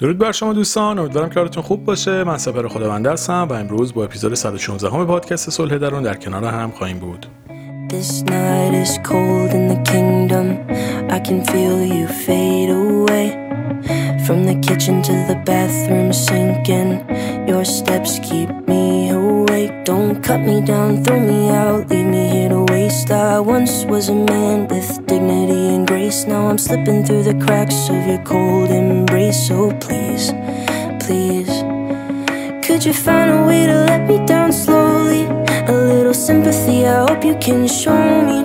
درود بر شما دوستان امیدوارم که حالتون خوب باشه. من سپر خداونده هستم و امروز با اپیزود 116 همه پادکست صلح درون در کنار هم خواهیم بود. This night is cold in the kingdom. I can feel you fade away. From the kitchen to the bathroom sinking. Your steps keep me Don't cut me down, throw me out Leave me here to waste. I once was a man with dignity and grace. Now I'm slipping through the cracks of your cold embrace. So please, please Could you find a way to let me down slowly? A little sympathy, I hope you can show me.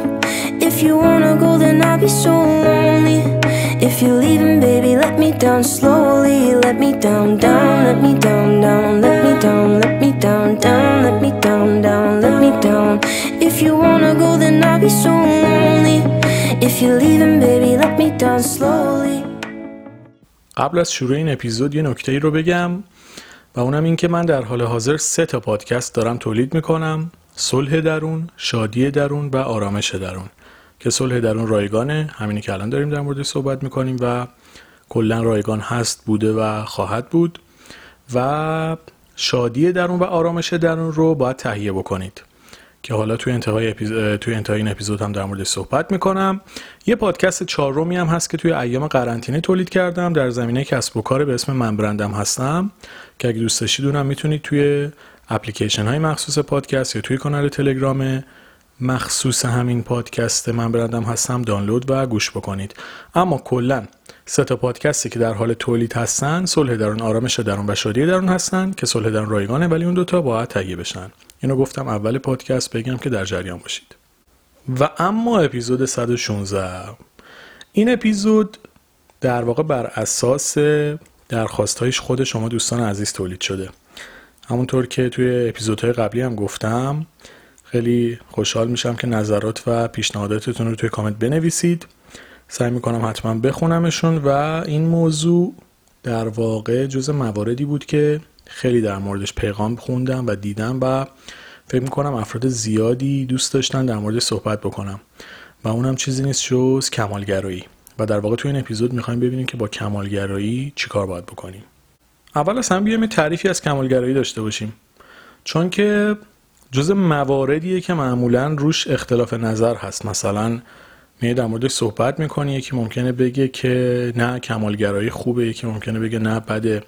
If you wanna go then I'll be so lonely If you're leaving baby let me down slowly Let me down, down, let me down, down Let me down, let me down, down Let me down, down, let me down If you wanna go then I'll be so lonely If you're leaving baby let me down slowly قبل از شروع این اپیزود یه نکته ای رو بگم و اونم این که من در حال حاضر سه تا پادکست دارم تولید می‌کنم صلح درون، شادی درون و آرامش درون که صلح درون رایگانه. همینی که الان داریم در مورد صحبت می‌کنیم و کلا رایگان هست بوده و خواهد بود. و شادی درون و آرامش درون رو باید تهیه بکنید. که حالا توی انتهای, اپیز... توی انتهای این اپیزود هم در مورد صحبت می‌کنم. یه پادکست چهارمی هم هست که توی ایام قرنطینه تولید کردم. در زمینه کسب و کار به اسم من برندم هستم. که اگه دوست داشتید اونم می‌تونید توی اپلیکیشن های مخصوص پادکست یا توی کانال تلگرام مخصوص همین پادکست من برندم هستم دانلود و گوش بکنید. اما کلا سه تا پادکستی که در حال تولید هستن صلح درون آرامش درون و شادی درون هستن که صلح درون رایگانه ولی اون دوتا باید تهیه بشن. اینو گفتم اول پادکست بگم که در جریان باشید. و اما اپیزود 116 این اپیزود در واقع بر اساس درخواست خود شما دوستان عزیز تولید شده. همونطور که توی اپیزودهای قبلی هم گفتم خیلی خوشحال میشم که نظرات و پیشنهاداتتون رو توی کامنت بنویسید. سعی می‌کنم حتما بخونمشون و این موضوع در واقع جز مواردی بود که خیلی در موردش پیغام خوندم و دیدم و فکر می‌کنم افراد زیادی دوست داشتن در مورد صحبت بکنم. و اونم چیزی نیست جز کمالگرایی. و در واقع توی این اپیزود می‌خوایم ببینیم که با کمالگرایی چیکار باید بکنیم. اول هم بیایم تعریفی از کمالگرایی داشته باشیم. چون که جز مواردیه که معمولا روش اختلاف نظر هست. مثلا می در مورد صحبت می‌کنی یکی ممکنه بگه که نه کمالگرایی خوبه یکی ممکنه بگه نه بده.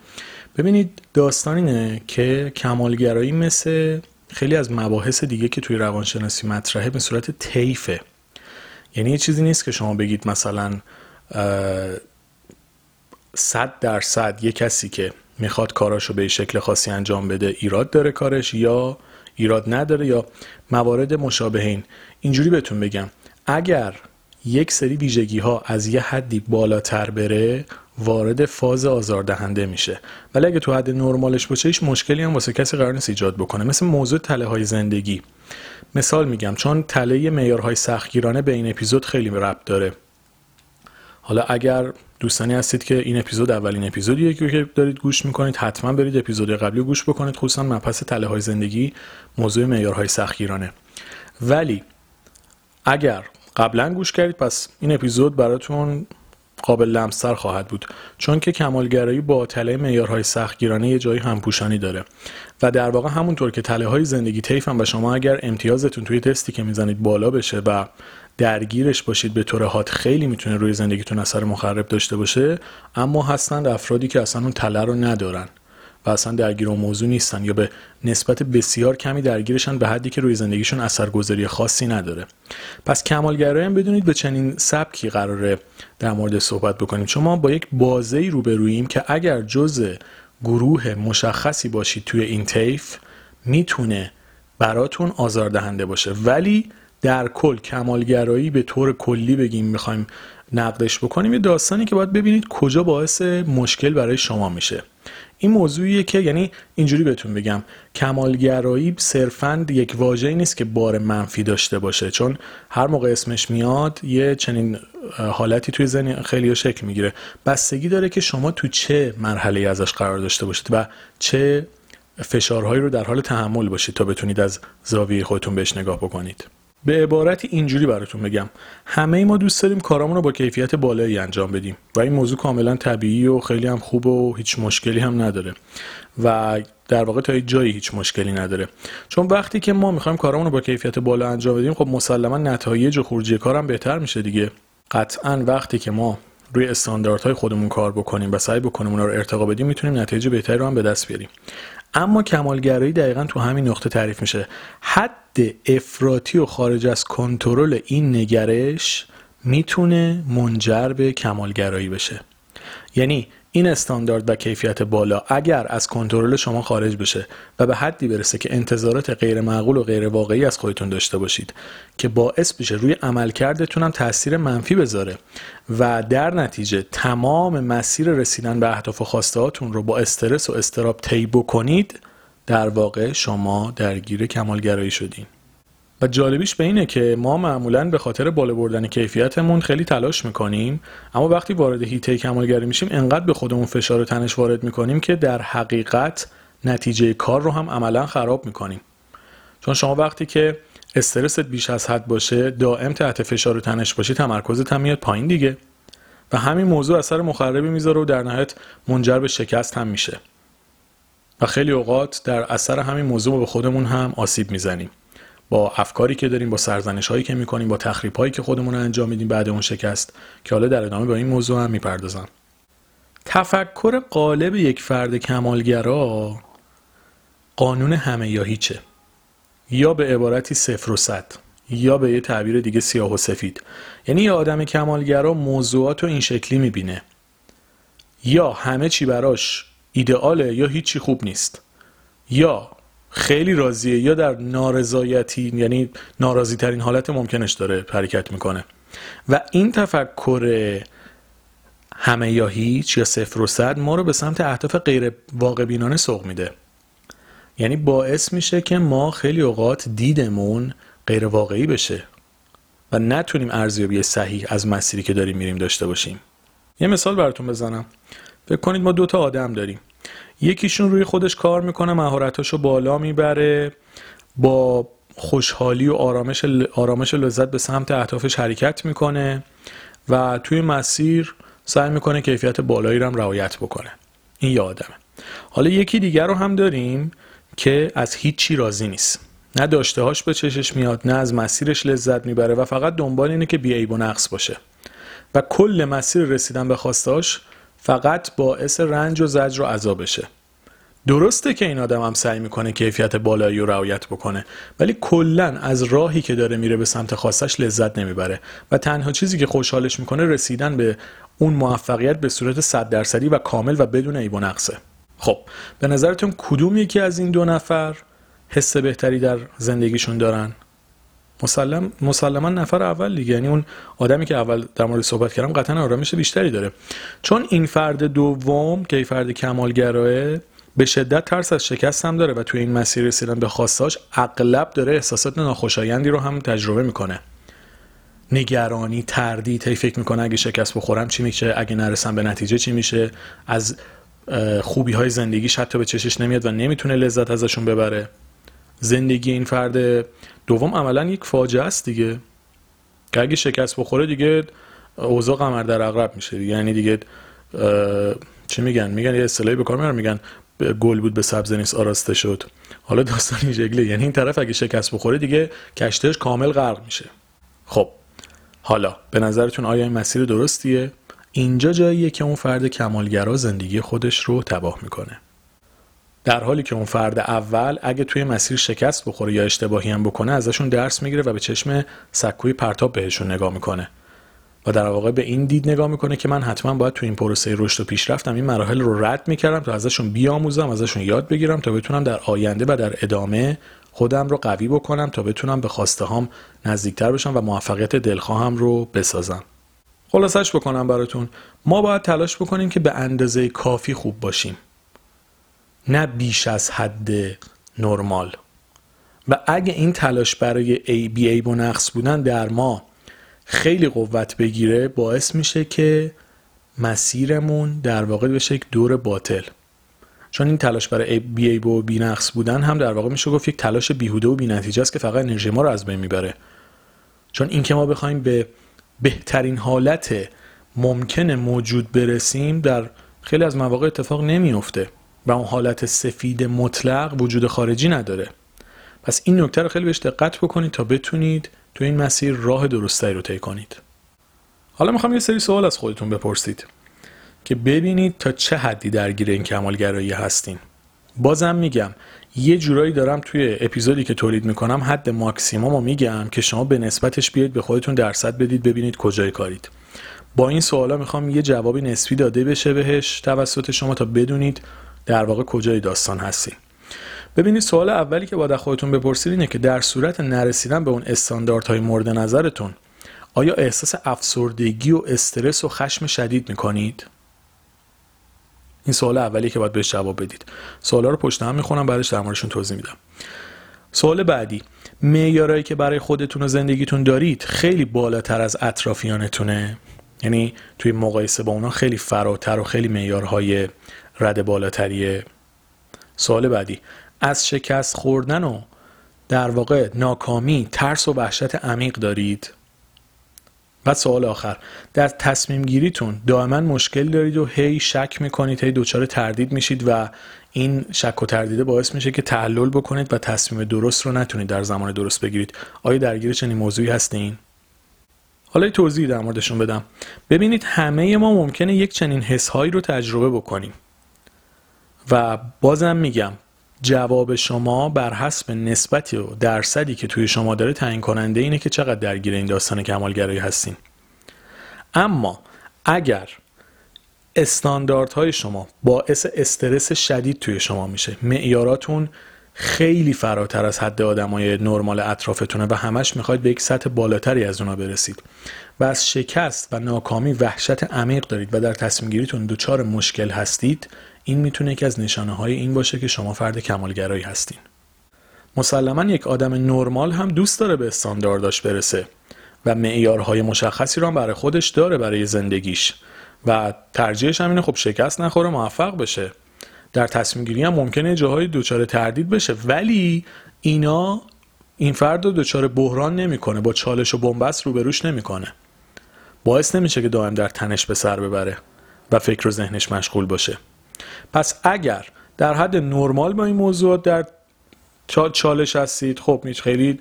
ببینید داستان اینه که کمالگرایی مثل خیلی از مباحث دیگه که توی روانشناسی مطرحه به صورت طیفه. یعنی یه چیزی نیست که شما بگید مثلا صد درصد یه کسی که می‌خواد کاراشو به شکل خاصی انجام بده ایراد داره کارش یا ایراد نداره یا موارد مشابهین اینجوری بهتون بگم. اگر یک سری ویژگی ها از یه حدی بالاتر بره وارد فاز آزاردهنده میشه. ولی اگه تو حد نرمالش باشه هیچ مشکلی هم واسه کسی قرار نیست ایجاد بکنه. مثل موضوع تله های زندگی. مثال میگم چون تله معیارهای سختگیرانه به این اپیزود خیلی ربط داره. حالا اگر دوستانی هستید که این اپیزود اولین اپیزودیه که دارید گوش می‌کنید حتما برید اپیزود قبلی گوش بکنید. خصوصا مبحث تله های زندگی موضوع معیارهای سختگیرانه. ولی اگر قبلا گوش کردید پس این اپیزود براتون قابل لمستر خواهد بود چون که کمالگرایی با تله معیارهای سختگیرانه یه جایی همپوشانی داره. و در واقع همونطور که تله های زندگی طیفن و شما اگر امتیازتون توی تستی که می‌زنید بالا بشه و درگیرش باشید به طور هات خیلی می‌تونه روی زندگیتون اثر مخرب داشته باشه اما هستند افرادی که اصلا اون تله رو ندارن. و اصلا درگیر اون موضوع نیستن یا به نسبت بسیار کمی درگیرشن به حدی که روی زندگیشون اثرگذاری خاصی نداره. پس کمالگرایی هم بدونید به چنین سبکی قراره در مورد صحبت بکنیم. چون ما با یک بازه ای روبروییم که اگر جزء گروه مشخصی باشید توی این طیف می‌تونه براتون آزاردهنده باشه. ولی در کل کمالگرایی به طور کلی بگیم می‌خوایم نقدش بکنیم یه داستانی که باید ببینید کجا باعث مشکل برای شما میشه. این موضوعیه که یعنی اینجوری بهتون بگم. کمالگرایی صرفا یک واژه نیست که بار منفی داشته باشه چون هر موقع اسمش میاد یه چنین حالتی توی ذهن خیلی شکل می‌گیره. بستگی داره که شما تو چه مرحله ازش قرار داشته باشید و چه فشارهایی رو در حال تحمل باشید تا بتونید از زاویه خودتون بهش نگاه بکنید. به عبارتی اینجوری براتون بگم. همه ما دوست داریم کارامون رو با کیفیت بالایی انجام بدیم و این موضوع کاملا طبیعی و خیلی هم خوب و هیچ مشکلی هم نداره. و در واقع تا جایی هیچ مشکلی نداره. چون وقتی که ما می‌خوایم کارامون رو با کیفیت بالا انجام بدیم خب مسلما نتایج و خروجی کارم بهتر میشه دیگه. قطعا وقتی که ما روی استانداردهای خودمون کار بکنیم و سعی بکنیم اونا رو ارتقا بدیم می‌تونیم نتایج بهتری رو هم به دست بیاریم. اما کمالگرایی دقیقا تو همین نقطه تعریف میشه. حد افراطی و خارج از کنترل این نگرش می‌تونه منجر به کمالگرایی بشه. یعنی این استاندارد و کیفیت بالا اگر از کنترل شما خارج بشه و به حدی برسه که انتظارات غیر معقول و غیر واقعی از خودتون داشته باشید که باعث بشه روی عملکردتون هم تاثیر منفی بذاره و در نتیجه تمام مسیر رسیدن به اهداف و خواسته هاتون رو با استرس و استراب طی بکنید در واقع شما درگیر کمالگرایی شدین. جالبیش به اینه که ما معمولا به خاطر بالا بردن کیفیتمون خیلی تلاش می‌کنیم اما وقتی وارد هیته کمالگری میشیم انقدر به خودمون فشار و تنش وارد می‌کنیم که در حقیقت نتیجه کار رو هم عملا خراب می‌کنیم. چون شما وقتی که استرست بیش از حد باشه دائم تحت فشار و تنش باشی تمرکزت هم میاد پایین دیگه. و همین موضوع اثر مخربی می‌ذاره و در نهایت منجر به شکست هم میشه. و خیلی اوقات در اثر همین موضوع به خودمون هم آسیب می‌زنیم. با افکاری که داریم با سرزنش هایی که می‌کنیم با تخریب هایی که خودمون انجام میدیم بعد اون شکست که حالا در ادامه با این موضوع هم می‌پردازم. تفکر قالب یک فرد کمالگرا قانون همه یا هیچه. یا به عبارتی صفر و صد یا به یه تعبیر دیگه سیاه و سفید. یعنی یه آدم کمالگرا موضوعات رو این شکلی می‌بینه. یا همه چی براش ایدئاله یا هیچی خوب نیست. یا خیلی راضیه. یا در نارضایتی یعنی ناراضی ترین حالت ممکنش داره حرکت می‌کنه. و این تفکر همه یا هیچ یا صفر و صد ما رو به سمت اهداف غیر واقع بینانه سوق میده. یعنی باعث میشه که ما خیلی اوقات دیدمون غیر واقعی بشه و نتونیم ارزیابی صحیح از مسیری که داریم میریم داشته باشیم. یه مثال براتون بزنم. فکر کنید ما دو تا آدم داریم. یکیشون روی خودش کار می‌کنه مهارتاشو بالا می‌بره با خوشحالی و آرامش, آرامش لذت به سمت اهدافش حرکت می‌کنه و توی مسیر سعی می‌کنه کیفیت بالایی رو هم رعایت بکنه. این یه آدمه. حالا یکی دیگر رو هم داریم که از هیچی راضی نیست. نه داشتهاش به چشش میاد نه از مسیرش لذت می‌بره و فقط دنبال اینه که بیعیب و نقص باشه. و کل مسیر رسیدن به خواستاش فقط باعث رنج و زجر و عذاب بشه. درسته که این آدم هم سعی می‌کنه کیفیت بالایی رو رعایت بکنه ولی کلا از راهی که داره میره به سمت خواستش لذت نمی‌بره و تنها چیزی که خوشحالش می‌کنه رسیدن به اون موفقیت به صورت صد درصدی و کامل و بدون عیب و نقصه. خب به نظرتون کدوم یکی از این دو نفر حس بهتری در زندگیشون دارن؟ مسلم مسلما نفر اول دیگه. یعنی اون آدمی که اول در مورد صحبت کردم قطعا آرامش بیشتری داره. چون این فرد دوم که فرد کمالگراه به شدت ترس از شکست هم داره و توی این مسیر رسیدن به خواستاش اغلب داره احساسات ناخوشایندی رو هم تجربه می‌کنه. نگرانی تردید هی فکر می‌کنه اگه شکست بخورم چی میشه اگه نرسم به نتیجه چی میشه. از خوبی های زندگیش حتی به چشش نمیاد و نمی‌تونه لذت ازشون ببره. زندگی این فرد دوم عملا یک فاجعه است دیگه. که اگه شکست بخوره دیگه اوضاع قمر در اغرب میشه. دیگه یعنی دیگه چی میگن؟ میگن یه اصطلاحی به کار میارن میگن گل بود به سبز نیست آراسته شد. حالا داستان این شکله یعنی این طرف اگه شکست بخوره دیگه کشتش کامل غرق میشه. خب حالا به نظرتون آیا این مسیر درستیه؟ اینجا جاییه که اون فرد کمالگرا زندگی خودش رو تباه می‌کنه. در حالی که اون فرد اول اگه توی مسیر شکست بخوره یا اشتباهی هم بکنه ازشون درس می‌گیره و به چشم سکوی پرتاب بهشون نگاه می‌کنه. و در واقع به این دید نگاه می‌کنه که من حتما باید تو این پروسه رشد و پیشرفتم. این مراحل رو رد می‌کردم تا ازشون بیاموزم ازشون یاد بگیرم تا بتونم در آینده و در ادامه خودم رو قوی بکنم تا بتونم به خواسته هام نزدیکتر بشم و موفقیت دلخواهم رو بسازم. خلاصش بکنم براتون. ما باید تلاش بکنیم که به اندازه کافی خوب باشیم. نه بیش از حد نرمال. و اگه این تلاش برای ای بی ای و نقص بودن در ما خیلی قوت بگیره باعث میشه که مسیرمون در واقع بشه یک دور باطل. چون این تلاش برای بی ای و بی نقص بودن هم در واقع میشه گفت یک تلاش بیهوده و بی نتیجه است که فقط انرژی ما رو از بین می‌بره. چون اینکه ما بخوایم به بهترین حالت ممکن موجود برسیم در خیلی از مواقع اتفاق نمیافته. و اون حالت سفید مطلق وجود خارجی نداره. پس این نکته رو خیلی بهش دقت بکنید تا بتونید تو این مسیر راه درستایی رو طی کنید. حالا می‌خوام یه سری سوال از خودتون بپرسید که ببینید تا چه حدی درگیر این کمالگرایی هستین. بازم میگم یه جورایی دارم توی اپیزودی که تولید می‌کنم حد ماکسیموم رو میگم که شما به نسبتش بیاید به خودتون درصد بدید ببینید کجای کارید. با این سوالا می‌خوام یه جوابی نسبی داده بشه بهش توسط شما تا بدونید در واقع کجای داستان هستی ببینید سوال اولی که باید خودتون بپرسید اینه که در صورت نرسیدن به اون استانداردهای مورد نظرتون آیا احساس افسردگی و استرس و خشم شدید می‌کنید؟ این سوال اولی که باید بهش جواب بدید. سوالا رو پشت هم می‌خونم بعدش در موردشون توضیح میدم. سوال بعدی معیارهایی که برای خودتون و زندگیتون دارید خیلی بالاتر از اطرافیانتونه؟ یعنی توی مقایسه با اونا خیلی فراتر و خیلی معیارهای رد بالاتریه سوال بعدی. از شکست خوردن و در واقع ناکامی ترس و وحشت عمیق دارید؟ و سوال آخر. در تصمیم گیریتون دائما مشکل دارید و هی شک می‌کنید هی دچار تردید میشید و این شک و تردیده باعث میشه که تحلل بکنید و تصمیم درست رو نتونید در زمان درست بگیرید. آیا درگیر چنین موضوعی هستین؟ حالا توضیح در موردشون بدم. ببینید همه ما ممکنه یک چنین حسهایی رو تجربه بکنیم. و بازم میگم جواب شما بر حسب نسبتی و درصدی که توی شما داره تعیین کننده اینه که چقدر درگیر این داستان کمالگرایی هستین. اما اگر استانداردهای شما باعث استرس شدید توی شما میشه معیاراتون خیلی فراتر از حد آدمای نرمال اطرافتونه و همش می‌خواید به یک سطح بالاتری از اونا برسید و از شکست و ناکامی وحشت عمیق دارید و در تصمیم گیریتون دچار مشکل هستید این می‌تونه یکی از نشانه های این باشه که شما فرد کمالگرایی هستین. مسلما یک آدم نرمال هم دوست داره به استاندارداش برسه و معیارهای مشخصی رو هم برای خودش داره برای زندگیش و ترجیحش هم اینه خب شکست نخوره موفق بشه. در تصمیم گیری هم ممکنه جاهای دچار تردید بشه ولی اینا این فرد رو دچار بحران نمی‌کنه با چالش و بنبست روبروش نمی‌کنه. باعث نمیشه که دائم در تنش به سر ببره و فکر و ذهنش مشغول باشه. پس اگر در حد نرمال با این موضوع در چالش هستید خب میشه خیلی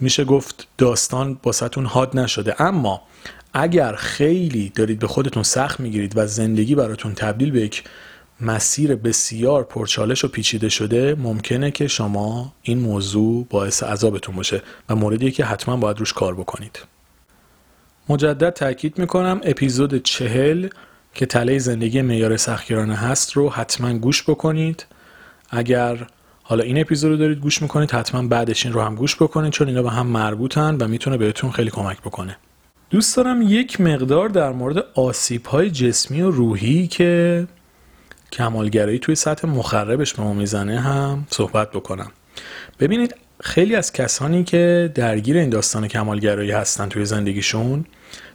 میشه گفت داستان باستون حاد نشده. اما اگر خیلی دارید به خودتون سخت می‌گیرید و زندگی براتون تبدیل به یک مسیر بسیار پرچالش و پیچیده شده ممکنه که شما این موضوع باعث عذابتون باشه و موردی که حتما باید روش کار بکنید. مجدد تاکید می‌کنم اپیزود چهل که تله زندگی معیار سختگیرانه هست رو حتما گوش بکنید. اگر حالا این اپیزود رو دارید گوش می‌کنید حتما بعدش این رو هم گوش بکنید چون اینا به هم مربوطن و می‌تونه بهتون خیلی کمک بکنه. دوست دارم یک مقدار در مورد آسیب های جسمی و روحی که کمالگرایی توی سطح مخربش به ما می‌زنه هم صحبت بکنم. ببینید خیلی از کسانی که درگیر این داستان کمالگرایی هستن توی زندگیشون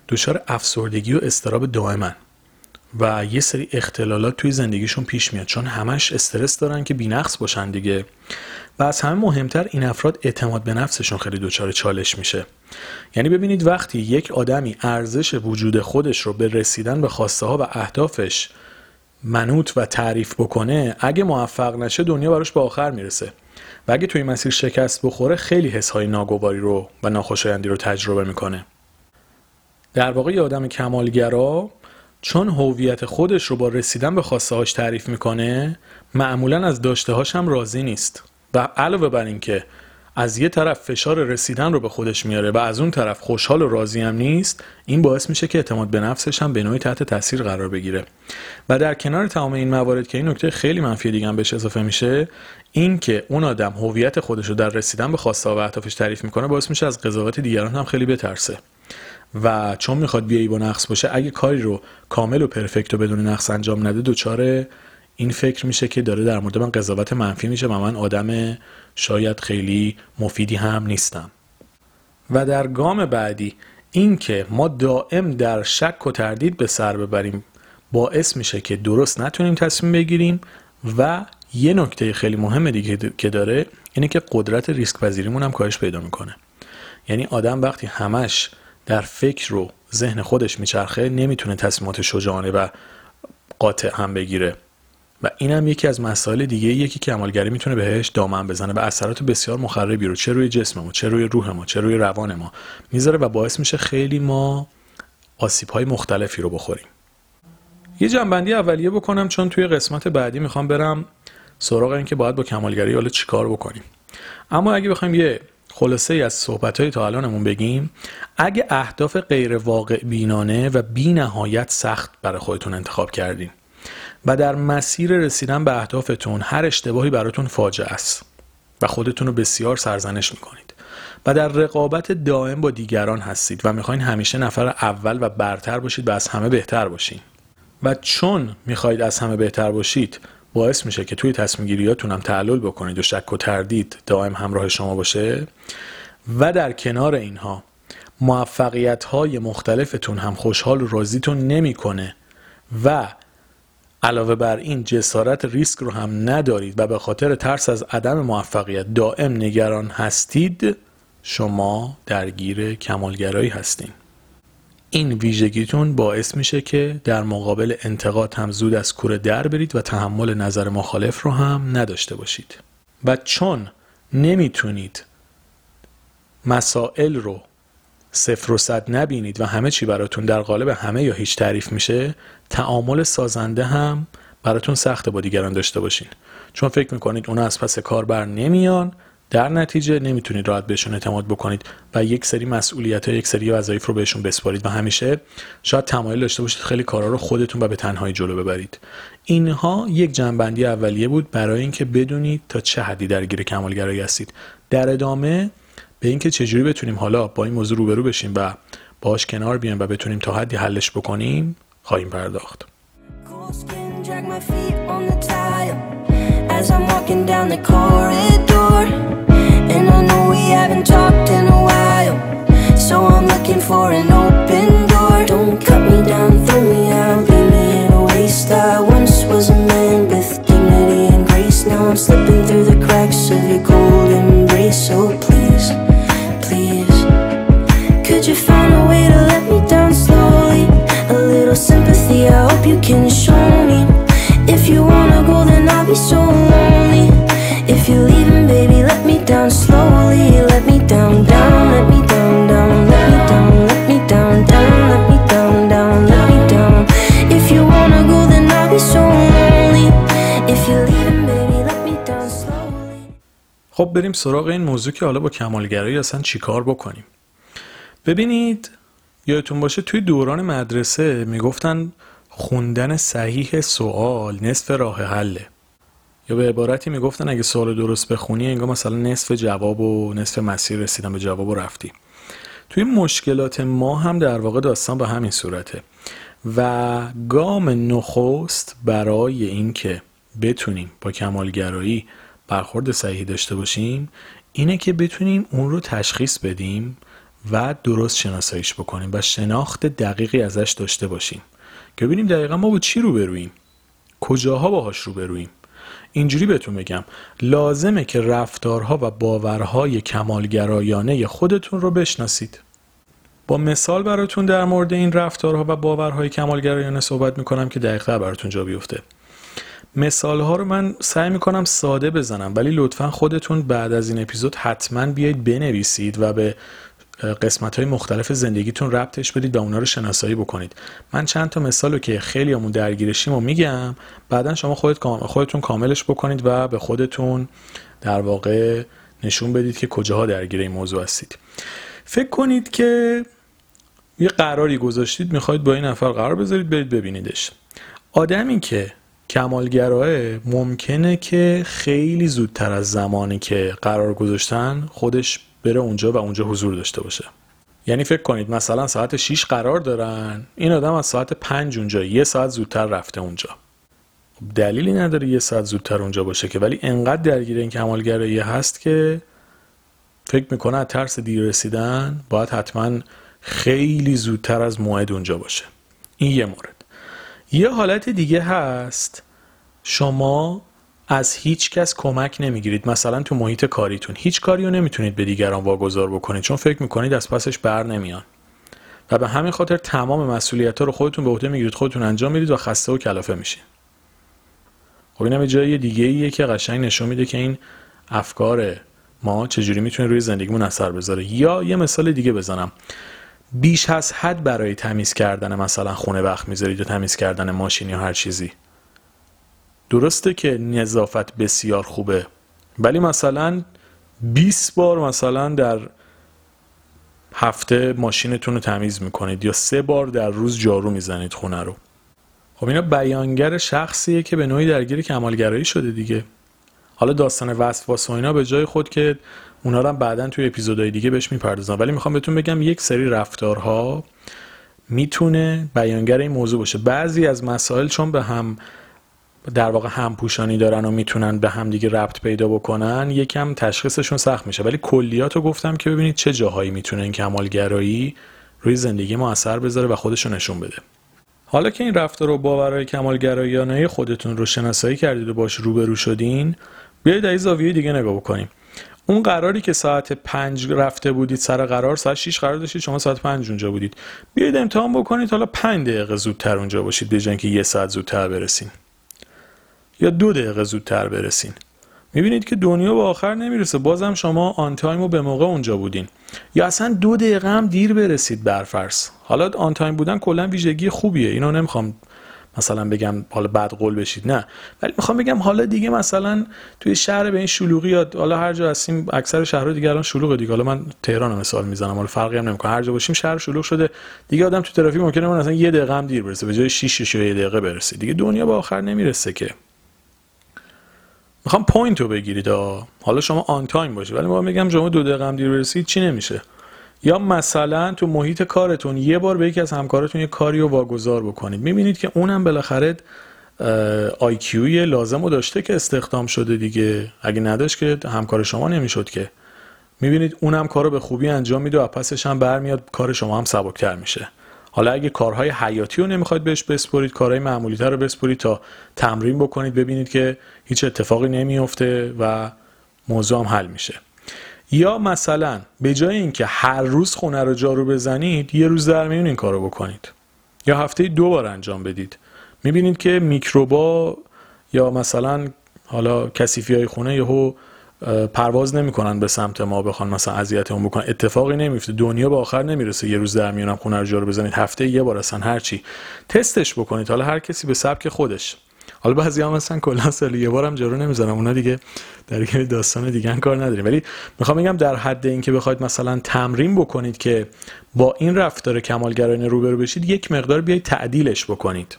دچار افسردگی و استراب دائمن. و یه سری اختلالات توی زندگیشون پیش میاد چون همش استرس دارن که بینقص باشن دیگه. و از همه مهمتر این افراد اعتماد به نفسشون خیلی دچار چالش میشه. یعنی ببینید وقتی یک آدمی ارزش وجود خودش رو به رسیدن به خواسته ها و اهدافش منوط و تعریف بکنه اگه موفق نشه دنیا براش به آخر می‌رسه. و اگه توی مسیر شکست بخوره خیلی حس های ناگواری رو و ناخوشایندی رو تجربه می‌کنه. در واقع یه آدم کمالگرا چون هویت خودش رو با رسیدن به خواسته هاش تعریف می‌کنه معمولا از داشته هاش هم راضی نیست. و علاوه بر اینکه از یه طرف فشار رسیدن رو به خودش میاره و از اون طرف خوشحال و راضی هم نیست این باعث میشه که اعتماد به نفسش هم به نوعی تحت تاثیر قرار بگیره. و در کنار تمام این موارد که این نکته خیلی منفی دیگه هم بهش اضافه میشه این که اون آدم هویت خودش رو در رسیدن به خواسته و اهدافش تعریف می‌کنه باعث میشه از قضاوت دیگران هم خیلی بترسه. و چون می‌خواد بیایی با نقص باشه اگه کاری رو کامل و پرفکت و بدون نقص انجام نده دچار این فکر میشه که داره در مورد من قضاوت منفی میشه و من آدم شاید خیلی مفیدی هم نیستم. و در گام بعدی اینکه ما دائم در شک و تردید به سر ببریم باعث میشه که درست نتونیم تصمیم بگیریم و یه نکته خیلی مهم دیگه که داره اینه که قدرت ریسک پذیریمون هم کاهش پیدا می‌کنه. یعنی آدم وقتی همش در فکر رو ذهن خودش میچرخه نمی‌تونه تصمیمات شجاعانه و قاطع هم بگیره. و این هم یکی از مسائل دیگه یکی که عملگری می‌تونه بهش دامن بزنه و اثرات بسیار مخربی رو چه روی جسم ما چه روی روح ما چه روی روان ما می‌ذاره و باعث میشه خیلی ما آسیب های مختلفی رو بخوریم. یه جنبندی اولیه بکنم چون توی قسمت بعدی می‌خوام برم سراغ این که باید با کمالگری حالا چیکار بکنیم. اما اگه بخوایم یه خلاصه ای از صحبت های تا الانمون بگیم. اگه اهداف غیر واقع بینانه و بی نهایت سخت برای خودتون انتخاب کردین و در مسیر رسیدن به اهدافتون هر اشتباهی براتون فاجعه است و خودتون رو بسیار سرزنش می‌کنید و در رقابت دائم با دیگران هستید و می‌خواین همیشه نفر اول و برتر باشید و از همه بهتر باشین. و چون می‌خواهید از همه بهتر باشید باعث میشه که توی تصمیم گیریاتون هم تعلل بکنید و شک و تردید دائم همراه شما باشه و در کنار اینها موفقیت های مختلفتون هم خوشحال و راضیتون نمی‌کنه و علاوه بر این جسارت ریسک رو هم ندارید و به خاطر ترس از عدم موفقیت دائم نگران هستید شما درگیر کمالگرایی هستین. این ویژگیتون باعث میشه که در مقابل انتقاد هم زود از کوره در برید و تحمل نظر مخالف رو هم نداشته باشید. و چون نمی‌تونید مسائل رو صفر و صد نبینید و همه چی براتون در قالب همه یا هیچ تعریف میشه تعامل سازنده هم براتون سخته با دیگران داشته باشین. چون فکر می‌کنید اونا از پس کار بر نمیان در نتیجه نمی‌تونید راحت بهشون اعتماد بکنید و یک سری مسئولیت ها یک سری وظایف رو بهشون بسپارید. و همیشه شاید تمایل داشته باشید خیلی کارا رو خودتون و به تنهایی جلو ببرید. اینها یک جنبندی اولیه بود برای اینکه بدونید تا چه حدی درگیر کمالگرایی هستید. در ادامه به اینکه چجوری بتونیم حالا با این موضوع روبرو بشیم و باش کنار بیایم و بتونیم تا حدی حلش بکنیم خواهیم پرداخت. haven't talked in a while. So I'm looking for an open door. Don't cut me down, throw me out, leave me in a waste. I once was a man with dignity and grace. Now I'm slipping through the cracks of your cold embrace So oh, please, please. Could you find a way to let me down slowly? A little sympathy, I hope you can show me. If you wanna go, then I'll be so lonely. If you're leaving, baby خب بریم سراغ این موضوع که حالا با کمالگرایی اصلا چیکار بکنیم. ببینید یادتون باشه توی دوران مدرسه می‌گفتن خوندن صحیح سوال نصف راه حله. یا به عبارتی می‌گفتن اگه سوال درست بخونی انگار مثلا نصف جواب و نصف مسیر رسیدن به جواب و رفتی. توی مشکلات ما هم در واقع داستان به همین صورته. و گام نخست برای اینکه بتونیم با کمالگرایی برخورد صحیحی داشته باشیم اینه که بتونیم اون رو تشخیص بدیم و درست شناساییش بکنیم و شناخت دقیقی ازش داشته باشیم. که ببینیم دقیقا ما با چی روبرویم کجاها باهاش روبرویم اینجوری بهتون بگم لازمه که رفتارها و باورهای کمالگرایانه خودتون رو بشناسید. با مثال براتون در مورد این رفتارها و باورهای کمالگرایانه صحبت می‌کنم که دقیقتر براتون جا بیفته. مثال ها رو من سعی می‌کنم ساده بزنم ولی لطفا خودتون بعد از این اپیزود حتما بیایید بنویسید و به قسمت های مختلف زندگیتون ربطش بدید و اونا رو شناسایی بکنید. من چند تا مثال رو که خیلی همون درگیرشیم و میگم بعدا شما خودت خودتون کاملش بکنید و به خودتون در واقع نشون بدید که کجاها درگیر این موضوع هستید. فکر کنید که یه قراری گذاشتید می‌خواید با این نفر قرار بذارید برید ببینیدش. آدمی که کمالگراه ممکنه که خیلی زودتر از زمانی که قرار گذاشتن خودش بره اونجا و اونجا حضور داشته باشه. یعنی فکر کنید مثلا ساعت 6 قرار دارن این آدم از ساعت 5 اونجا یه ساعت زودتر رفته اونجا. دلیلی نداره یه ساعت زودتر اونجا باشه که ولی انقدر درگیر این کمالگرایی هست که فکر می‌کنه از ترس دیر رسیدن باید حتما خیلی زودتر از موعد اونجا باشه. این یه مورد. یه حالت دیگه هست. شما از هیچ کس کمک نمی‌گیرید. مثلا تو محیط کاریتون. هیچ کاری نمی‌تونید به دیگران واگذار بکنید. چون فکر می‌کنید از پسش بر نمیان. و به همین خاطر تمام مسئولیت ها رو خودتون به عهده می‌گیرید. خودتون انجام می‌دید و خسته و کلافه میشین. خب اینم جای دیگه ایه که قشنگ نشون میده که این افکار ما چجوری می‌تونه روی زندگیمون اثر بذاره. یا یه مثال دیگه بزنم. بیش از حد برای تمیز کردن مثلا خونه وقت می‌ذارید یا تمیز کردن ماشین یا هر چیزی. درسته که نظافت بسیار خوبه ولی مثلا 20 بار مثلا در هفته ماشینتون رو تمیز می‌کنید یا سه بار در روز جارو می‌زنید خونه رو. خب اینا بیانگر شخصیه که به نوعی درگیر کمالگرایی شده دیگه. حالا داستان وسواس و اینا به جای خود که اونا رو هم بعدا توی اپیزودهای دیگه بهش می‌پردازم. ولی می‌خوام بهتون بگم یک سری رفتارها می‌تونه بیانگر این موضوع باشه. بعضی از مسائل چون به هم در واقع همپوشانی دارن و می‌تونن به هم دیگه ربط پیدا بکنن یکم تشخیصشون سخت میشه. ولی کلیات رو گفتم که ببینید چه جاهایی می‌تونه این کمالگرایی روی زندگی ما اثر بذاره و خودشو نشون بده. حالا که این رفتار و باورهای کمالگرایانه خودتون رو شناسایی کردید و باش روبرو شدین بیایید از زاویه دیگه نگاه بکنیم. اون قراری که ساعت پنج رفته بودید سر قرار ساعت 6 قرار داشتید شما ساعت پنج اونجا بودید. بیایید امتحان بکنید حالا پنج دقیقه زودتر اونجا باشید به که یه ساعت زودتر برسین. یا دو دقیقه زودتر برسین. می‌بینید که دنیا به آخر نمی‌رسه. بازم شما on time و به موقع اونجا بودین. یا اصلا دو دقیقه هم دیر برسید برفرض. حالا on time بودن کلا ویژگی خوبیه. اینو نمی‌خوام مثلا بگم حالا بد قول بشید نه. ولی می‌خوام بگم حالا دیگه مثلا توی شهر به این شلوغی یا حالا هر جا هستیم اکثر شهرها دیگه الان شلوغه دیگه. حالا من تهران مثال می‌زنم حالا فرقی هم نمی‌کنه. هر جا باشیم شهر شلوغ شده. دیگه آدم تو ترافیک ممکنه من مثلا یه دقیقه هم دیر برسه به جای 6 یا یه دقیقه برسه. دیگه دنیا به آخر نمی‌رسه که. می‌خوام point رو بگیرید حالا شما on time باشید. ولی ما میگم شما دو دقیقه هم دیر برسید چی نمیشه؟ یا مثلا تو محیط کارتون یه بار به یکی از همکارتون یه کاری رو واگذار بکنید. می‌بینید که اونم بالاخره آیکیوی لازم رو داشته که استخدام شده دیگه. اگه نداشت که همکار شما نمی‌شد که. می‌بینید اونم کارو به خوبی انجام میده و پسش هم برمیاد کار شما هم سبکتر میشه. حالا اگه کارهای حیاتی رو نمی‌خواید بهش بسپرید کارهای معمولی تر رو بسپرید تا تمرین بکنید ببینید که هیچ اتفاقی نمیفته و موضوع هم حل میشه. یا مثلا به جای اینکه هر روز خونه رو جارو بزنید یه روز در میون این کارو بکنید. یا هفته دو بار انجام بدید. می‌بینید که میکروبا یا مثلا حالا کسیفی های خونه یهو پرواز نمی‌کنن به سمت ما بخوان مثلا اذیتمون بکنن. اتفاقی نمیفته دنیا به آخر نمی‌رسه یه روز در میونم خونه رو جارو بزنید. هفته یه بار اصلا هرچی. تستش بکنید. حالا هر کسی به سبک خودش. حالا بعضی هم مثلا کلا سال یه بارم جارو نمی‌زنم اونا دیگه در داستان دیگه کار نداریم. ولی می‌خوام بگم در حد اینکه بخواید مثلا تمرین بکنید که با این رفتار کمالگرایانه روبرو بشید یک مقدار بیاید تعدیلش بکنید.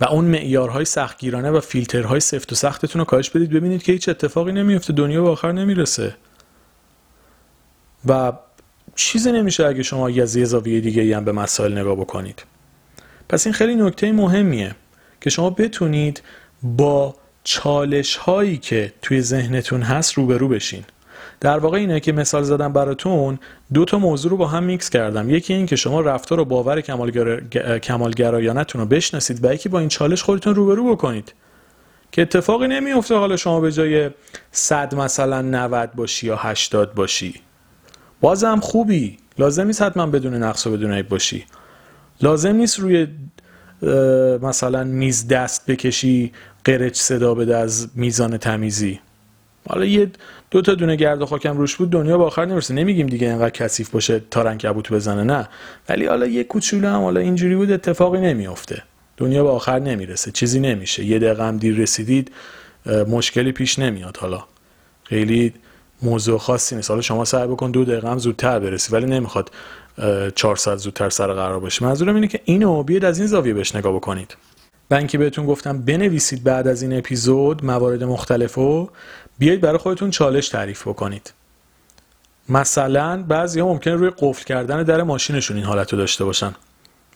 و اون معیارهای سختگیرانه و فیلترهای سفت و سختتون رو کاهش بدید. ببینید که هیچ اتفاقی نمیفته دنیا به آخر نمی‌رسه. و چیزی نمیشه اگه شما از یه زاویه دیگه هم به مسائل نگاه بکنید. پس این خیلی نکته مهمیه. که شما بتونید با چالش هایی که توی ذهنتون هست روبرو بشین. در واقع اینه که مثال زدم براتون دو تا موضوع رو با هم میکس کردم. یکی این که شما رفتار و باور کمالگر... کمالگرایانتون رو بشناسید و یکی با این چالش خودتون روبرو بکنید. که اتفاقی نمیفته حالا شما به جای 100 مثلا 90 باشی یا 80 باشی. بازم خوبی. لازم نیست حتما بدون نقص و بدون عیب باشی. لازم نیست روی مثلا میز دست بکشی قرچ صدا بده از میزان تمیزی. حالا یه دو تا دونه گرد و خاکم روش بود دنیا با آخر نمی‌رسه. نمیگیم دیگه اینقدر کثیف باشه تا رنگ کبوت بزنه نه. ولی حالا یه کوچولو هم حالا اینجوری بود اتفاقی نمیافته. دنیا با آخر نمی‌رسه چیزی نمیشه. یه دقیقه هم دیر رسیدید مشکلی پیش نمیاد حالا. خیلی موضوع خاصی نیست. حالا شما سعی بکن دو دقیقه هم زودتر برسی ولی نمی‌خواد 400 زودتر سر قرار باشه. منظورم اینه که اینو بیاد از این زاویه بهش نگاه بکنید. و اینکه بهتون گفتم بنویسید بعد از این اپیزود موارد مختلفو بیایید برای خودتون چالش تعریف بکنید. مثلا بعضی ها ممکنه روی قفل کردن در ماشینشون این حالت رو داشته باشن.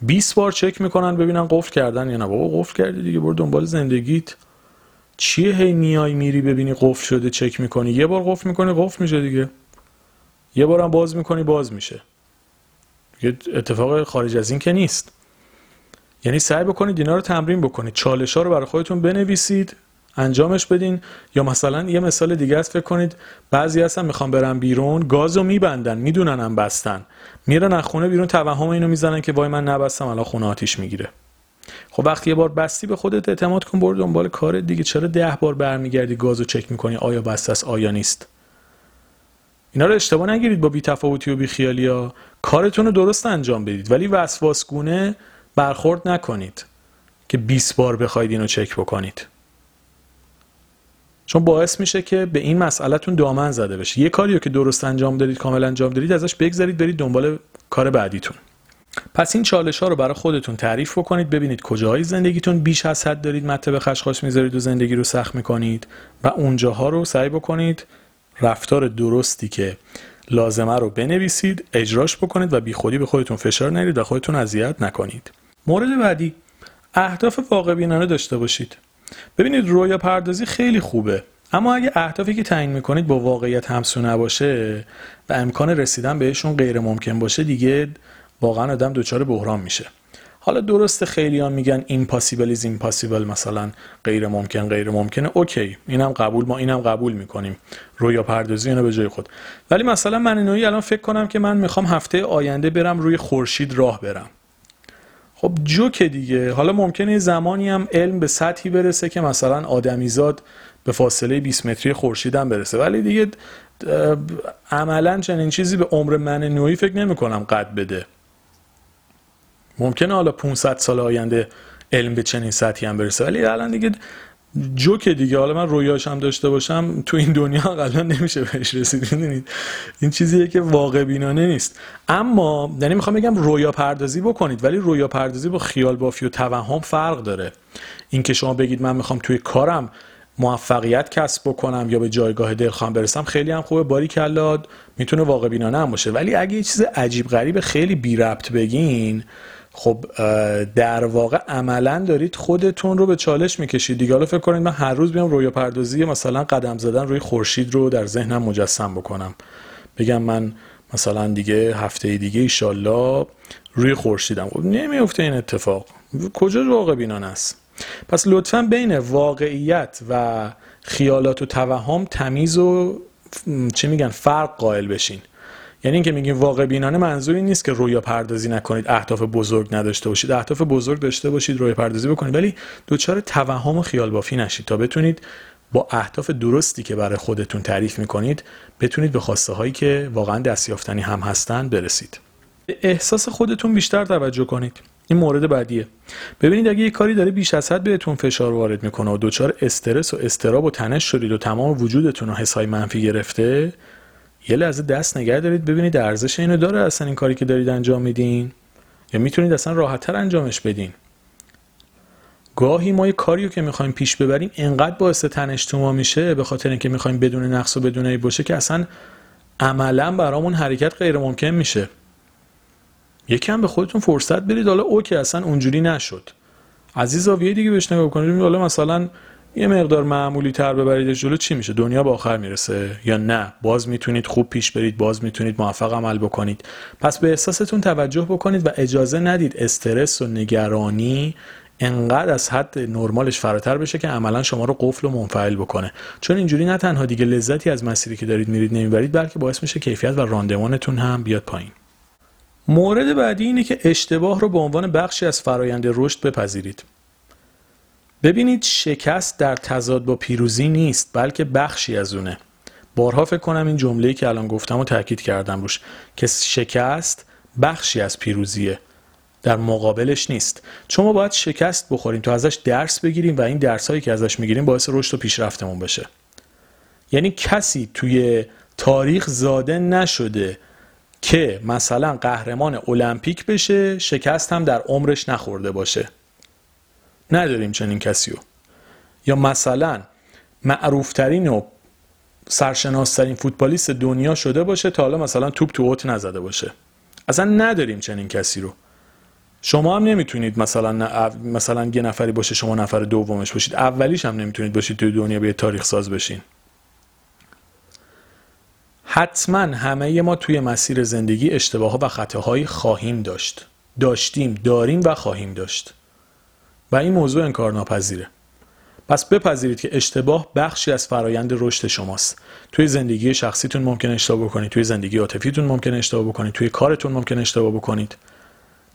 20 بار چک می‌کنن ببینن قفل کردن یا نه. بابا قفل کردی دیگه برو دنبال زندگیت. چیه هی میای میری ببینی قفل شده چک می‌کنی؟ یه بار قفل می‌کنی قفل میشه دیگه. یه بارم باز می‌کنی باز میشه. اتفاق خارج از این که نیست. یعنی سعی بکنید اینا رو تمرین بکنید. چالش ها رو برای خودتون بنویسید انجامش بدین. یا مثلا یه مثال دیگه است فکر کنید بعضی هستن می‌خوام برن بیرون گازو میبندن می‌دونن هم بستن. میرن از خونه بیرون توهم اینو می‌زنن که وای من نبستم الان خونه آتیش می‌گیره. خب وقتی یه بار بستی به خودت اعتماد کن برو دنبال کار دیگه. چرا ده بار برمیگردی گازو چک می‌کنی؟ آیا بسته است؟ آیا نیست؟ اینا رو اشتباه نگیرید با بیتفاوتی و بیخیالی ها. کارتون رو درست انجام بدید ولی وسواسگونه برخورد نکنید که 20 بار بخواید اینو چک بکنید. چون باعث میشه که به این مسئلهتون دامن زده بشه. یه کاریو که درست انجام دادید کامل انجام دادید ازش بگذارید برید دنبال کار بعدیتون. پس این چالش ها رو برای خودتون تعریف بکنید ببینید کجاهای زندگیتون بیش از حد دارید به خشخاش می‌ذارید و زندگی رو سخت می‌کنید و اونجاها رو سعی بکنید رفتار درستی که لازمه رو بنویسید اجراش بکنید و بیخودی به خودتون فشار نرید و خودتون اذیت نکنید. مورد بعدی اهداف واقع بینانه داشته باشید. ببینید رویا پردازی خیلی خوبه اما اگه اهدافی که تعیین می‌کنید با واقعیت همسو نباشه و امکان رسیدن بهشون غیر ممکن باشه دیگه واقعا آدم دچار بحران میشه. حالا درست خیلی ها میگن impossible is impossible مثلا غیر ممکن غیر ممکنه اوکی اینم قبول ما اینم قبول می‌کنیم. رویا پردازی اینو به جای خود. ولی مثلا من اینوی الان فکر کنم که من می‌خوام هفته آینده برم روی خورشید راه برم. خب جوک دیگه. حالا ممکنه زمانی هم علم به سطحی برسه که مثلا آدمیزاد به فاصله 20 متری خورشید هم برسه. ولی دیگه عملا چنین چیزی به عمر من نوعی فکر نمی کنم قد بده. ممکنه حالا 500 سال آینده علم به چنین سطحی هم برسه. ولی الان دیگه جوک دیگه. حالا من رویاش هم داشته باشم تو این دنیا قبلا نمیشه بهش رسید می‌دونید؟ این چیزیه که واقع بینانه نیست. اما یعنی می‌خوام بگم رویا پردازی بکنید ولی رویا پردازی با خیال بافی و توهم فرق داره. اینکه شما بگید من می‌خوام توی کارم موفقیت کسب بکنم یا به جایگاه دلخواه برسم خیلی هم خوبه. باری کلاد می‌تونه واقع بینانه هم باشه. ولی اگه یه چیز عجیب غریب خیلی بی ربط بگین خب در واقع عملا دارید خودتون رو به چالش می‌کشید. دیگه حالا فکر کنید من هر روز بیام رویا پردازی مثلا قدم زدن روی خورشید رو در ذهنم مجسم بکنم. بگم من مثلا دیگه هفته دیگه ایشالله روی خورشیدم. خب نمیفته این اتفاق. کجا واقع بینان است؟ پس لطفا بین واقعیت و خیالات و توهم تمیز و چه میگن فرق قائل بشین. یعنی اینکه میگیم واقع بینانه منظوری نیست که رویا پردازی نکنید اهداف بزرگ نداشته باشید. اهداف بزرگ داشته باشید رویا پردازی بکنید. ولی دچار توهم و خیال بافی نشید. تا بتونید با اهداف درستی که برای خودتون تعریف می‌کنید بتونید به خواسته هایی که واقعا دستیافتنی هم هستند برسید. احساس خودتون بیشتر توجه کنید. این مورد بعدیه. ببینید اگه یه کاری داره بیش از حد بهتون فشار وارد می‌کنه و دچار استرس و استراب و تنش شدید و تمام وجودتون رو حسای منفی گرفته یه لحظه دست نگه دارید ببینید ارزش اینو داره اصلا این کاری که دارید انجام میدین؟ یا می‌تونید اصلا راحتتر انجامش بدین؟ گاهی ما یه کاریو که می‌خوایم پیش ببریم انقدر باعث تنش تو ما میشه به خاطر اینکه می‌خوایم بدون نقص و بدون ای باشه که اصلا عملا برامون حرکت غیر ممکن میشه. یکم به خودتون فرصت بدید. حالا اوکی اصلا اونجوری نشد. عزیز زاویه دیگه بهش نگاه کنید. حالا مثلا یه مقدار معمولی تر ببرید جلو چی میشه؟ دنیا به آخر می‌رسه؟ یا نه؟ باز می‌تونید خوب پیش برید باز می‌تونید موفق عمل بکنید. پس به احساستون توجه بکنید و اجازه ندید استرس و نگرانی انقدر از حد نرمالش فراتر بشه که عملا شما رو قفل و منفعل بکنه. چون اینجوری نه تنها دیگه لذتی از مسیری که دارید میرید نمی‌برید بلکه باعث میشه کیفیت و راندمانتون هم بیاد پایین. مورد بعدی اینه که اشتباه رو به عنوان بخشی از فرایند رشد بپذیرید. ببینید شکست در تضاد با پیروزی نیست بلکه بخشی از اونه. بارها فکر کنم این جمله‌ای که الان گفتم و تاکید کردم روش که شکست بخشی از پیروزیه. در مقابلش نیست. چون ما باید شکست بخوریم تا ازش درس بگیریم و این درس هایی که ازش می‌گیریم باعث رشد و پیشرفتمون بشه. یعنی کسی توی تاریخ زاده نشده که مثلا قهرمان المپیک بشه شکست هم در عمرش نخورده باشه. نداریم چنین کسی رو. یا مثلا معروفترین و سرشناسترین فوتبالیست دنیا شده باشه تا حالا مثلا توپ تو اوت نزده باشه. اصلا نداریم چنین کسی رو. شما هم نمی‌تونید مثلا مثلا یه نفری باشه شما نفر دومش باشید. اولیش هم نمی‌تونید باشید توی دنیا به تاریخ ساز بشین. حتما همه ما توی مسیر زندگی اشتباه ها و خطاهایی خواهیم داشت. داشتیم داریم و خواهیم داشت. و این موضوع انکار ناپذیره پس بپذیرید که اشتباه بخشی از فرایند رشد شماست. توی زندگی شخصیتون ممکن اشتباه بکنید توی زندگی عاطفیتون ممکن اشتباه بکنید توی کارتون ممکن اشتباه بکنید.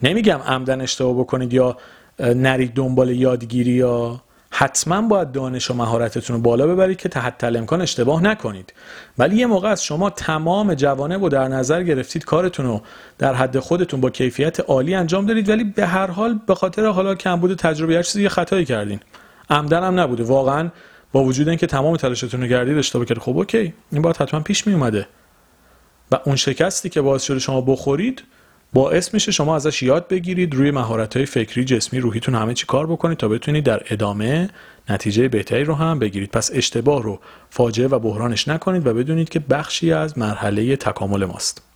نمیگم عمدن اشتباه بکنید یا نرید دنبال یادگیری یا حتما باید دانش و مهارتتون رو بالا ببرید که تحت امکان اشتباه نکنید. ولی یه موقع از شما تمام جوانه و در نظر گرفتید کارتون رو در حد خودتون با کیفیت عالی انجام دارید ولی به هر حال به خاطر حالا کمبود تجربه هر چیزی یه خطایی کردین. عمدن هم نبوده. واقعا با وجود اینکه تمام تلاشتون رو کردید اشتباه کردید. خب اوکی. این باید حتما پیش می اومده. و اون شکستی که باعث شده شما بخورید باعث میشه شما ازش یاد بگیرید روی مهارت های فکری جسمی روحیتون همه چی کار بکنید تا بتونید در ادامه نتیجه بهتری رو هم بگیرید. پس اشتباه رو فاجعه و بحرانش نکنید و بدونید که بخشی از مرحله تکامل ماست.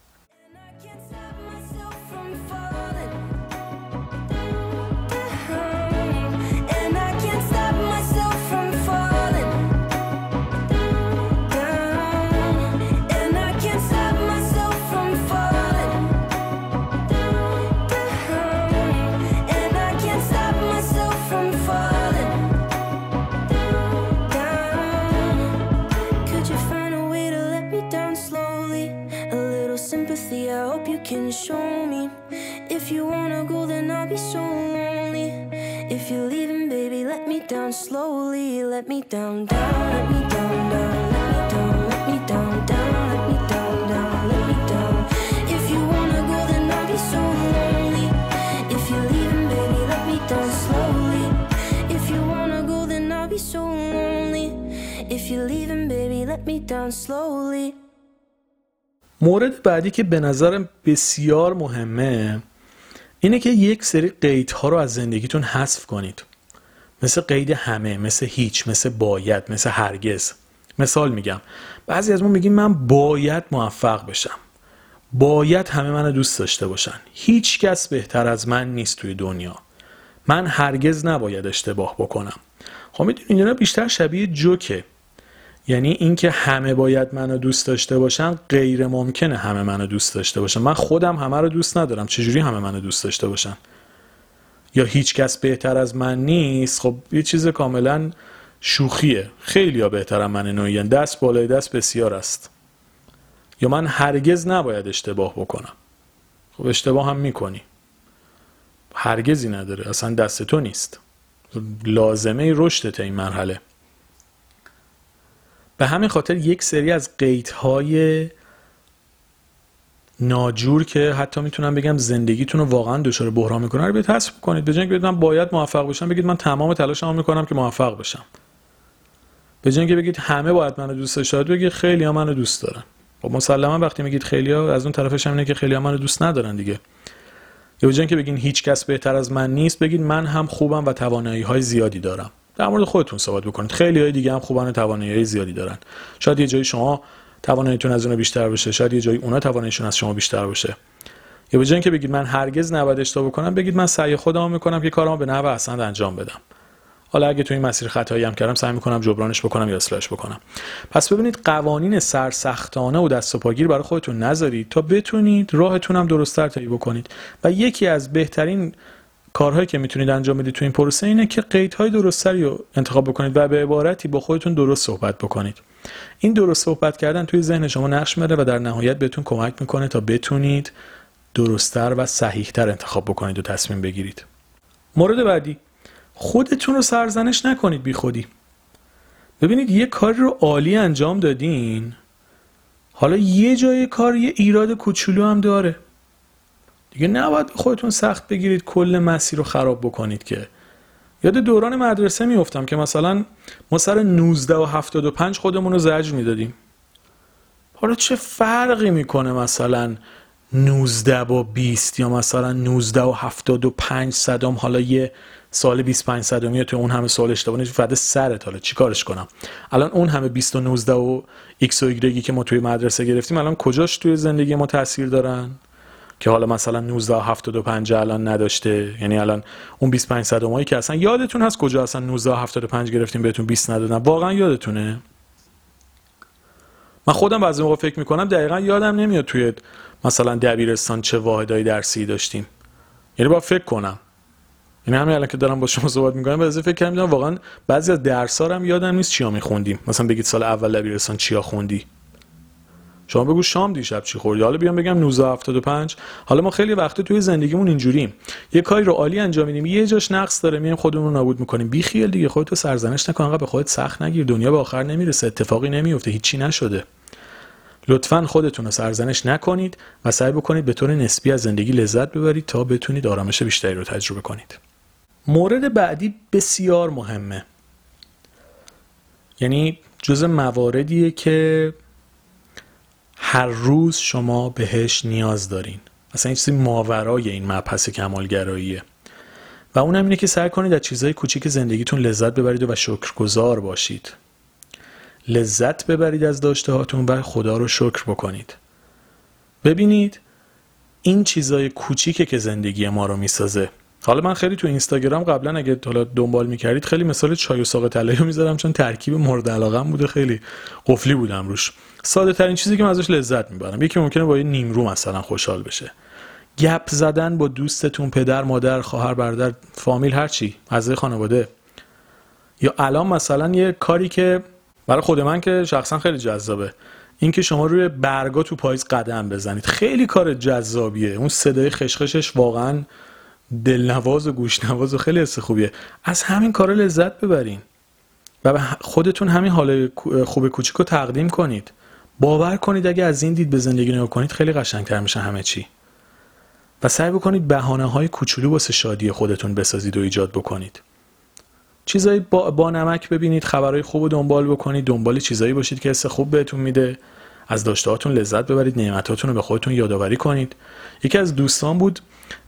مورد بعدی که به نظرم بسیار مهمه اینه که یک سری قیدها رو از زندگیتون حذف کنید. مثل قید همه مثل هیچ مثل باید مثل هرگز. مثال میگم بعضی از ما میگیم من باید موفق بشم. باید همه من دوست داشته باشن. هیچ کس بهتر از من نیست توی دنیا. من هرگز نباید اشتباه بکنم. خب می‌دونید اینا بیشتر شبیه جوکه. یعنی اینکه همه باید منو دوست داشته باشن غیر ممکنه همه منو دوست داشته باشن. من خودم همه رو دوست ندارم. چجوری همه منو دوست داشته باشن؟ یا هیچ کس بهتر از من نیست؟ خب یه چیز کاملا شوخیه. خیلی ها بهترم من نوعی دست بالای دست بسیار است. یا من هرگز نباید اشتباه بکنم. خب اشتباه هم می‌کنی. هرگزی نداره. اصلا دست تو نیست. لازمه رشدت این مرحله. به همین خاطر یک سری از قیدهای ناجور که حتی می‌تونم بگم زندگیتون رو واقعا دچار بحران می‌کنه. رو به حذف کنید به جای بگید من باید موفق بشم بگید من تمام تلاشمو می‌کنم که موفق بشم به جای بگید همه باید منو دوست داشته بگید خیلی ها منو دوست دارن. خب مسلما وقتی میگید خیلی ها از اون طرفش هم اینه که خیلی ها منو دوست ندارن دیگه. یا به جای که بگین هیچ کس بهتر از من نیست بگید من هم خوبم و توانایی های زیادی دارم. در مورد خودتون صحبت بکنید. خیلی های دیگه هم خوبن و توانایی زیادی دارن. شاید یه جایی شما تواناییتون از اون بیشتر باشه شاید یه جایی اونا تواناییشون از شما بیشتر باشه. یا به جای اینکه بگید من هرگز نباید اشتباه بکنم بگید من سعی خودم می‌کنم که کارامو به نحو احسن انجام بدم. حالا اگه تو این مسیر خطایی هم کردم سعی می‌کنم جبرانش بکنم یا اصلاحش بکنم. پس ببینید قوانین سرسختانه و دست و پاگیر برای خودتون نذارید تا بتونید راهتون هم درستتر طی بکنید. و یکی از بهترین کارهایی که می‌تونید انجام بدید تو این پروسه اینه که قیدهای درستری رو انتخاب بکنید و به عبارتی با خودتون درست صحبت بکنید. این درست صحبت کردن توی ذهن شما نقش میره و در نهایت بهتون کمک می‌کنه تا بتونید درستتر و صحیحتر انتخاب بکنید و تصمیم بگیرید. مورد بعدی خودتون رو سرزنش نکنید بی خودی. ببینید یه کاری رو عالی انجام دادین حالا یه جای کار یه ایراد کوچولو هم داره. دیگه نباید خودتون سخت بگیرید کل مسیر رو خراب بکنید که. یاد دوران مدرسه میفتم که مثلا ما سر 19 و 75 خودمون رو زجر می‌دادیم. حالا چه فرقی می‌کنه مثلا 19 با 20 یا مثلا 19 و 75 صدام؟ حالا یه سال 25 صدامی تو اون همه سال اشتباه نیست فقط سرت حالا چیکارش کنم؟ الان اون همه 20 و 19 و x و y که ما توی مدرسه گرفتیم الان کجاش توی زندگی ما تاثیر دارن؟ که حالا مثلا 19 75 الان نداشته. یعنی الان اون 25 صدمایی که اصلا یادتون هست کجا اصلا 19 75 گرفتیم بهتون 20 ندادن؟ واقعا یادتونه؟ من خودم بعضی موقع فکر می‌کنم دقیقا یادم نمیاد توی مثلا دبیرستان چه واحدهای درسی داشتیم. یعنی با فکر کنم. این همین الان که دارم با شما صحبت می‌کنم به فکر کردم واقعا بعضی از درس‌ها هم یادم نیست چیا میخوندیم. مثلا بگید سال اول دبیرستان چیا خوندی؟ شما بگو شام دیشب چی خوردی؟ حالا بیام بگم 1975 حالا ما خیلی وقت توی زندگیمون اینجوریم. یه کاری رو عالی انجام میدیم. یه جاش نقص داره. میایم خودمون رو نابود می‌کنیم. بی خیال دیگه. خودت سرزنش نکن. به خودت سخت نگیر. دنیا به آخر نمی‌رسه. اتفاقی نمیفته هیچی نشده. لطفا خودتون رو سرزنش نکنید و سعی بکنید به طور نسبی از زندگی لذت ببرید تا بتونید آرامش بیشتری رو تجربه کنید. مورد بعدی بسیار مهمه. یعنی جز مواردیه که هر روز شما بهش نیاز دارین. اصلا این چیزی ماورای این مبحث کمالگراییه. و اونم اینه که سعی کنید از چیزهای کوچیک زندگیتون لذت ببرید و شکرگزار باشید. لذت ببرید از داشته هاتون و خدا رو شکر بکنید. ببینید این چیزای کوچیکه که زندگی ما رو می‌سازه. حالا من خیلی تو اینستاگرام قبلا اگه حالا دنبال می‌کردید خیلی مثال چای و ساق طلایی رو می‌ذارم چون ترکیب مورد علاقم بوده خیلی قفلی بودم روش. ساده ترین چیزی که من ازش لذت می‌برم یکی ممکنه با یه نیمرو مثلا خوشحال بشه. گپ زدن با دوستتون پدر مادر خواهر برادر فامیل هرچی اعضای خانواده. یا الان مثلا یه کاری که برای خود من که شخصا خیلی جذابه اینکه شما روی برگا تو پاییز قدم بزنید. خیلی کار جذابیه. اون صدای خشخشش واقعا دلنواز و گوشنواز و خیلی حس خوبیه. از همین کار لذت ببرین. و خودتون همین حال خوب کوچیک رو تقدیم کنید. باور کنید اگه از این دید به زندگی نگاه کنید خیلی قشنگتر میشه همه چی. و سعی بکنید بهانه های کوچولو واسه شادی خودتون بسازید و ایجاد بکنید. چیزایی با, با نمک ببینید خبرهای خوب رو دنبال بکنید. دنبال چیزایی باشید که حس خوب بهتون میده. از داشتهاتون لذت ببرید نعمتاتون رو به خودتون یادآوری کنید. یکی از دوستان بود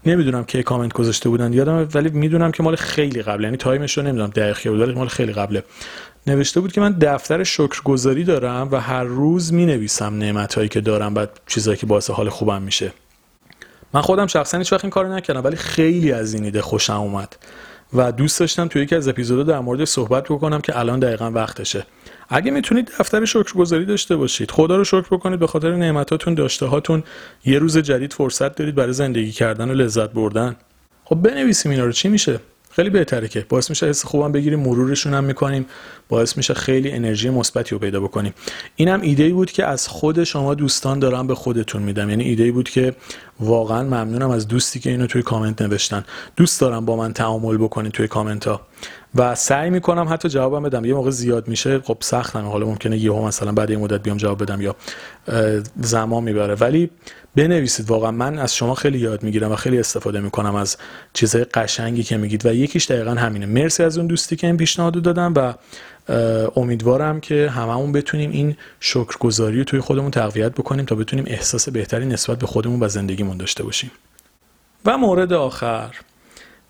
نمی‌دونم که کامنت گذاشته بودن یادم ولی می‌دونم که مال خیلی قبل یعنی time ش رو نمی‌دونم دقیق کی بود ولی مال خیلی قبله. نوشته بود که من دفتر شکرگزاری دارم و هر روز می نویسم نعمت هایی که دارم و چیزایی که باعث حال خوبم میشه. من خودم شخصا هیچ وقت این کارو نکردم ولی خیلی از این ایده خوشم اومد. و دوست داشتم توی یکی از اپیزودها در مورد صحبت بکنم که الان دقیقا وقتشه. اگه می‌تونید دفتر شکرگزاری داشته باشید خدا رو شکر بکنید به خاطر نعمتاتون داشته هاتون یه روز جدید فرصت دارید برای زندگی کردن و لذت بردن. خب بنویسیم اینا رو چی میشه؟ خیلی بهتره که. باعث میشه حس خوبم بگیریم مرورشون هم می‌کنیم. باعث میشه خیلی انرژی مثبتی رو پیدا بکنیم. اینم ایده ای بود که از خود شما دوستان دارم به خودتون میدم. یعنی ایده ای بود که واقعا ممنونم از دوستی که اینو توی کامنت نوشتن. دوست دارم با من تعامل بکنید توی کامنت ها و سعی می‌کنم حتی جوابم بدم. یه موقع زیاد میشه خب سختم حالا ممکنه یهو مثلا بعد یه مدت بیام جواب بدم یا زمان می‌بره. ولی بنویسید. واقعا من از شما خیلی یاد می‌گیرم و خیلی استفاده می‌کنم از چیزهای قشنگی که میگید. و یکیش دقیقا همینه. مرسی از اون دوستی که این پیشنهاد دادم و امیدوارم که هممون بتونیم این شکرگزاری رو توی خودمون تقویت بکنیم تا بتونیم احساس بهتری نسبت به خودمون و زندگیمون داشته باشیم. و مورد آخر.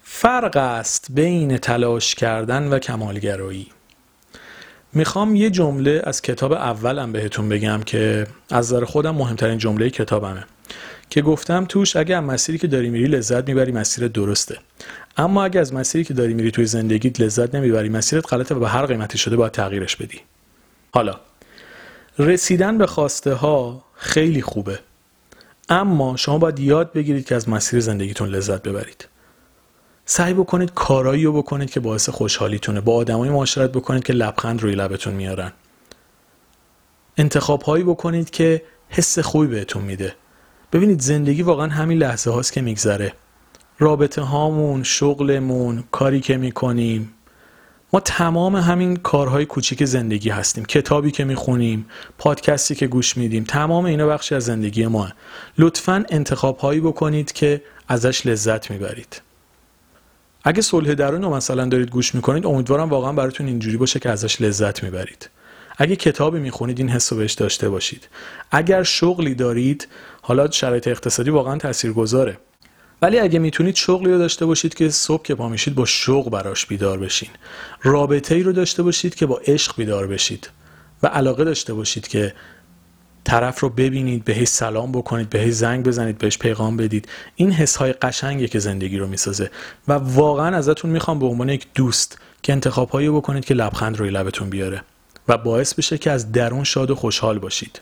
فرق است بین تلاش کردن و کمالگرایی. می‌خوام یه جمله از کتاب اولم بهتون بگم که از نظر خودم مهمترین جمله کتابمه. که گفتم توش اگه مسیری که داری میری لذت می‌بری مسیر درسته. اما اگه از مسیری که داری میری توی زندگیت لذت نمی‌بری مسیرت غلطه و به هر قیمتی شده باید تغییرش بدی. حالا رسیدن به خواسته ها خیلی خوبه. اما شما باید یاد بگیرید که از مسیر زندگیتون لذت ببرید. سعی بکنید کارایی رو بکنید که باعث خوشحالیتونه با آدمایی معاشرت بکنید که لبخند روی لبتون میارن. انتخاب هایی بکنید که حس خوبی بهتون میده. ببینید زندگی واقعا همین لحظه هاست که میگذره. رابطه هامون شغلمون کاری که می‌کنیم. ما تمام همین کارهای کوچیک زندگی هستیم. کتابی که می‌خونیم پادکستی که گوش میدیم تمام اینا بخشی از زندگی ما لطفا انتخاب هایی بکنید که ازش لذت می‌برید. اگه صلح درون رو مثلا دارید گوش می‌کنید امیدوارم واقعا براتون اینجوری باشه که ازش لذت می‌برید. اگه کتابی می‌خونید این حس بهش داشته باشید. اگر شغلی دارید حالا شرایط اقتصادی واقعا تاثیرگذاره. ولی اگه می‌تونید شغلی رو داشته باشید که صبح که پا میشید با شوق براش بیدار بشین. رابطه ای رو داشته باشید که با عشق بیدار بشید. و علاقه داشته باشید که طرف رو ببینید بهش سلام بکنید بهش زنگ بزنید بهش پیغام بدید. این حس های قشنگه که زندگی رو می‌سازه. و واقعا ازتون می‌خوام به عنوان یک دوست که انتخاب هایی بکنید که لبخند روی لبتون بیاره و باعث بشه که از درون شاد و خوشحال باشید.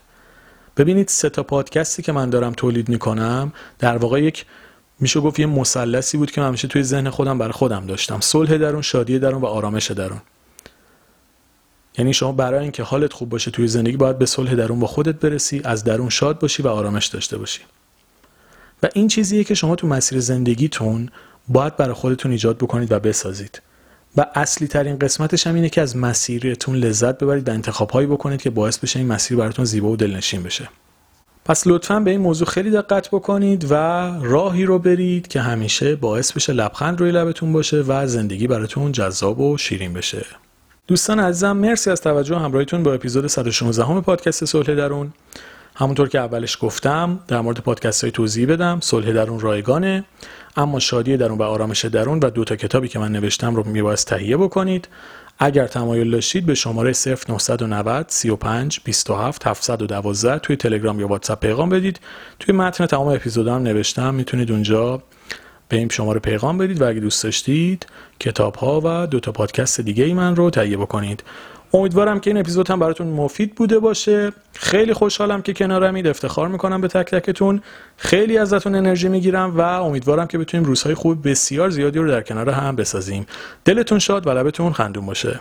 ببینید سه تا پادکستی که من دارم تولید می‌کنم. در واقع یک میشه گفت یه مثلثی بود که من همیشه توی ذهن خودم برای خودم داشتم. صلح درون شادی درون و آرامش درون. یعنی شما برای اینکه حالت خوب باشه توی زندگی باید به صلح درون با خودت برسی از درون شاد باشی و آرامش داشته باشی. و این چیزیه که شما تو مسیر زندگیتون باید برای خودتون ایجاد بکنید و بسازید. و اصلی ترین قسمتش هم اینه که از مسیرتون لذت ببرید و انتخاب هایی بکنید که باعث بشه این مسیر براتون زیبا و دلنشین بشه. پس لطفا به این موضوع خیلی دقت بکنید و راهی رو برید که همیشه باعث بشه لبخند روی لبتون باشه و زندگی براتون جذاب و شیرین بشه. دوستان عزیزم مرسی از توجه همراهیتون با اپیزود 116 همه پادکست صلح درون. همونطور که اولش گفتم در مورد پادکست های توضیح بدم. صلح درون رایگانه اما شادی درون و آرامش درون و دو تا کتابی که من نوشتم رو میبایست تهیه بکنید. اگر تمایل داشتید به شماره 0990 35 27 712 توی تلگرام یا واتساپ پیغام بدید. توی متن تمام اپیزودام نوشتم. می‌تونید اونجا به این شماره پیغام بدید و اگه دوست داشتید کتاب ها و دو تا پادکست دیگه ای من رو تهیه بکنید. امیدوارم که این اپیزود هم براتون مفید بوده باشه. خیلی خوشحالم که کنارمید افتخار می‌کنم به تک تکتون. خیلی ازتون انرژی می‌گیرم و امیدوارم که بتونیم روزهای خوب بسیار زیادی رو در کنار هم بسازیم. دلتون شاد و لبتون خندون باشه.